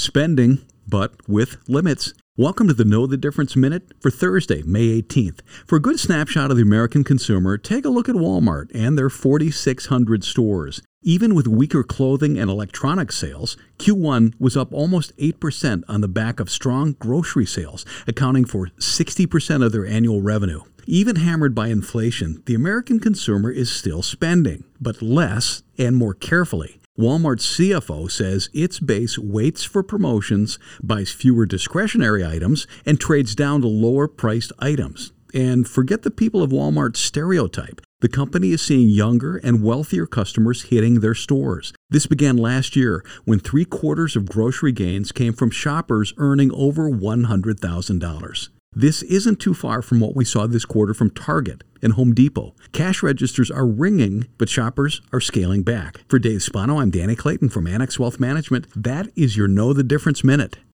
spending, but with limits. Welcome to the Know the Difference Minute for Thursday, May 18th. For a good snapshot of the American consumer, take a look at Walmart and their 4,600 stores. Even with weaker clothing and electronic sales, Q1 was up almost 8% on the back of strong grocery sales, accounting for 60% of their annual revenue. Even hammered by inflation, the American consumer is still spending, but less and more carefully. Walmart's CFO says its base waits for promotions, buys fewer discretionary items, and trades down to lower priced items. And forget the people of Walmart's stereotype. The company is seeing younger and wealthier customers hitting their stores. This began last year when three quarters of grocery gains came from shoppers earning over $100,000. This isn't too far from what we saw this quarter from Target and Home Depot. Cash registers are ringing, but shoppers are scaling back. For Dave Spano, I'm Danny Clayton from Annex Wealth Management. That is your Know the Difference Minute.